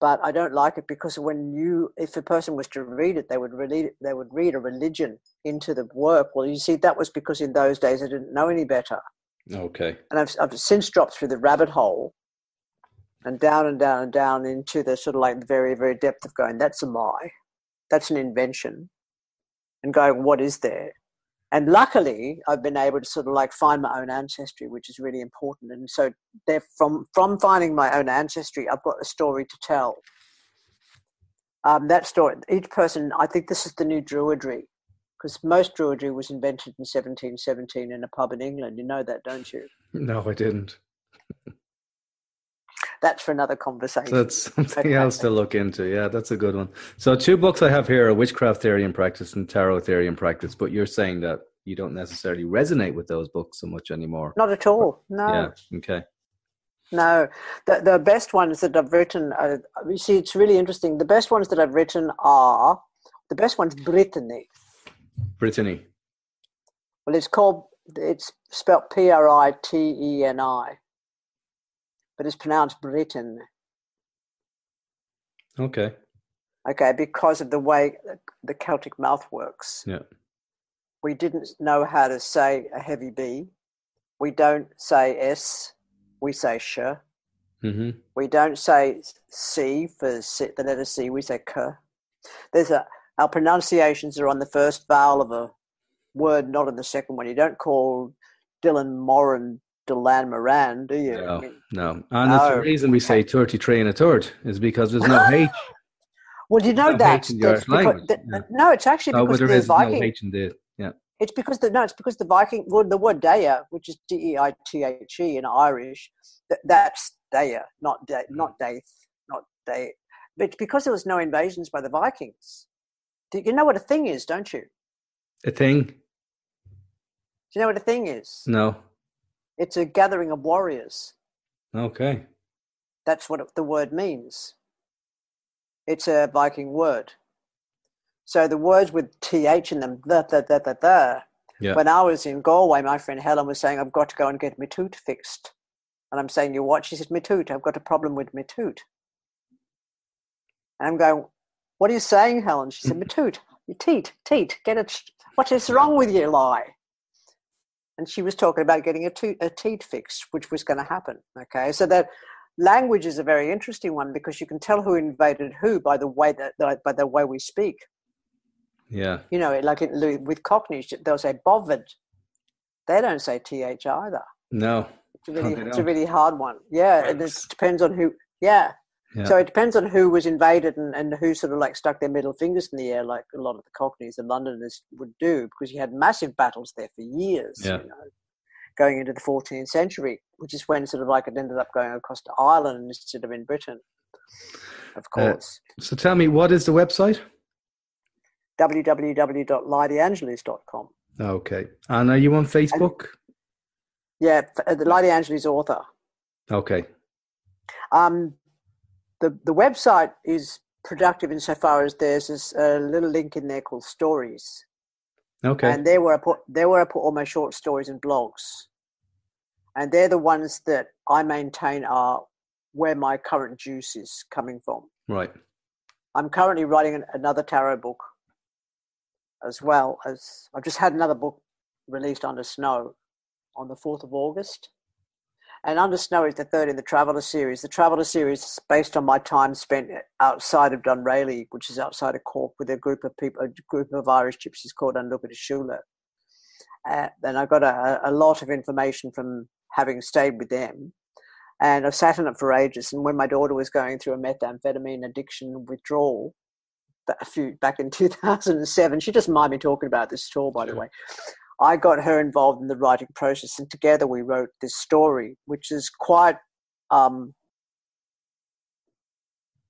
but I don't like it because when you, if a person was to read it, they would read they would read a religion into the work. Well, you see, that was because in those days I didn't know any better. Okay. And I've, I've since dropped through the rabbit hole and down and down and down into the sort of like the very, very depth of going, that's a lie. That's an invention. And going, what is there? And luckily, I've been able to sort of like find my own ancestry, which is really important. And so, from from finding my own ancestry, I've got a story to tell. Um, that story, each person, I think this is the new Druidry, because most Druidry was invented in 1717 in a pub in England. You know that, don't you? No, I didn't. that's for another conversation. That's something okay. else to look into. Yeah, that's a good one. So, two books I have here are Witchcraft Theory and Practice and Tarot Theory and Practice, but you're saying that you don't necessarily resonate with those books so much anymore. Not at all. No. Yeah. Okay. No, the the best ones that I've written. Uh, you see, it's really interesting. The best ones that I've written are the best ones. Brittany. Brittany. Well, it's called. It's spelled P R I T E N I but it's pronounced Britain. Okay. Okay, because of the way the Celtic mouth works. Yeah. We didn't know how to say a heavy B. We don't say S. We say sh. Mm-hmm. We don't say C for C, the letter C. We say k. There's a our pronunciations are on the first vowel of a word, not on the second one. You don't call Dylan Moran Deland Moran, do you? No, I mean, no. And no. the reason we say 33 and a third is because there's no H. Well, you know that. Because, the, yeah. No, it's actually because the Viking. No H in the, yeah. It's because the no, it's because the Viking. Well, the word Dea, which is D E I T H E in Irish, that, that's Dea, not de, not Daith, not Dea. But it's because there was no invasions by the Vikings. Do you know what a thing is? Don't you? A thing. Do you know what a thing is? No. It's a gathering of warriors. Okay. That's what the word means. It's a Viking word. So the words with th in them, the, the, the, the, the. Yeah. When I was in Galway, my friend Helen was saying, I've got to go and get my toot fixed. And I'm saying, you what? She says, my toot. I've got a problem with my toot. And I'm going, what are you saying, Helen? She said, my toot. Your teat, teat. Get it. What is wrong with you, Ly? And she was talking about getting a, to- a teeth fixed, which was going to happen. Okay, so that language is a very interesting one because you can tell who invaded who by the way that by the way we speak. Yeah, you know, like it, with Cockneys, they'll say bothered. They don't say th either. No, it's a really, it's a really hard one. Yeah, and it depends on who. Yeah, yeah. So it depends on who was invaded and, and who sort of like stuck their middle fingers in the air, like a lot of the Cockneys and Londoners would do, because you had massive battles there for years. Yeah. You know, going into the 14th century, which is when sort of like it ended up going across to Ireland instead of in Britain, of uh, course. Uh, so tell me, what is the website? www.lydeangeles.com. Okay. And are you on Facebook? And, yeah, uh, the Ly de Angeles author. Okay. Um, the the website is productive insofar as there's this a little link in there called stories. Okay. And there where I put there where I put all my short stories and blogs, and they're the ones that I maintain are where my current juice is coming from. Right. I'm currently writing another tarot book, as well as I've just had another book released under snow on the fourth of August and Under Snow is the third in the Traveller series. The Traveller series is based on my time spent outside of Dunrailey, which is outside of Cork, with a group of people, a group of Irish gypsies called Unlooked Shula. Uh, and I got a, a lot of information from having stayed with them. And I've sat in it for ages. And when my daughter was going through a methamphetamine addiction withdrawal, a few back in 2007, she doesn't mind me talking about this at all, by the way. I got her involved in the writing process, and together we wrote this story, which is quite um,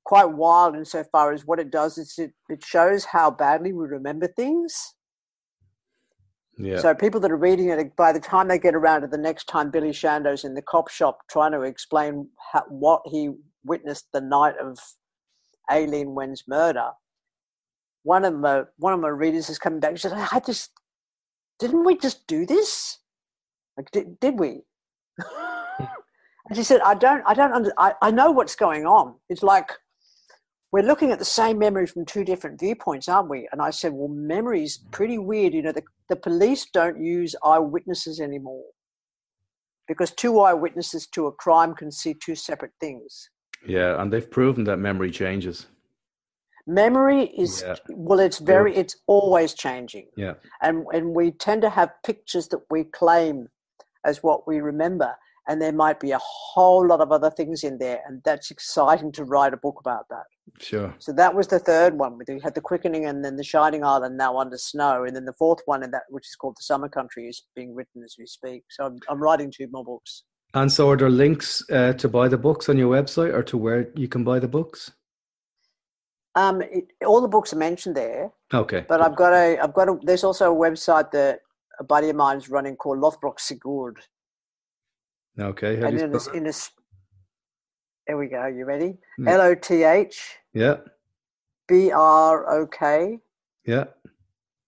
quite wild insofar as what it does is it, it shows how badly we remember things. Yeah. So people that are reading it, by the time they get around to the next time Billy Shando's in the cop shop trying to explain how, what he witnessed the night of Aileen Wenn's murder, one of my one of my readers is coming back and says, "I had this didn't we just do this? Like, did, did we? Hmm. and she said, I don't, I don't, under, I, I know what's going on. It's like, we're looking at the same memory from two different viewpoints, aren't we? And I said, well, memory's hmm. pretty weird. You know, the, the police don't use eyewitnesses anymore because two eyewitnesses to a crime can see two separate things. Yeah, and they've proven that memory changes. Memory is yeah. well, it's very, it's always changing. Yeah, and and we tend to have pictures that we claim as what we remember, and there might be a whole lot of other things in there, and that's exciting to write a book about that. Sure. So that was the third one. We had the Quickening, and then the Shining Island now under snow, and then the fourth one, in that which is called the Summer Country, is being written as we speak. So I'm, I'm writing two more books. And so, are there links uh, to buy the books on your website, or to where you can buy the books? Um, it, all the books are mentioned there. Okay. But I've got a, I've got a. There's also a website that a buddy of mine is running called Lothbrok Sigurd. Okay. How and in this, in this, there we go. You ready? Hmm. L O T H. Yeah. B R O K. Yeah.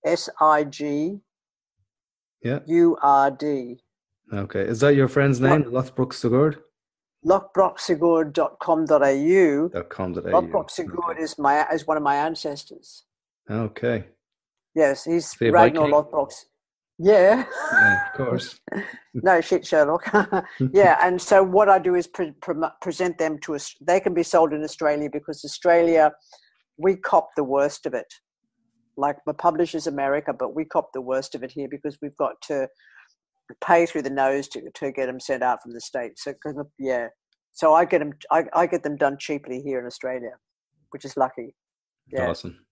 S I G. Yeah. U R D. Okay. Is that your friend's name, Lothbrok Sigurd? lothbroksigurd.com.au. .com.au. Okay. is my is one of my ancestors. Okay. Yes, he's Ragnar Lothbrok's. Yeah. yeah. Of course. no shit, Sherlock. yeah, and so what I do is pre- pre- present them to us. They can be sold in Australia because Australia, we cop the worst of it. Like my publisher's America, but we cop the worst of it here because we've got to pay through the nose to, to get them sent out from the states. So yeah, so I get them I, I get them done cheaply here in Australia, which is lucky. Yeah. Awesome.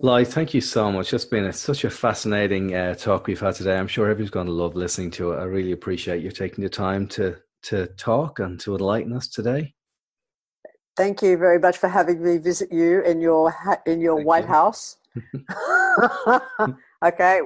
Ly, thank you so much. It's been a, such a fascinating uh, talk we've had today. I'm sure everyone's going to love listening to it. I really appreciate you taking the time to to talk and to enlighten us today. Thank you very much for having me visit you in your in your thank White you. House. okay,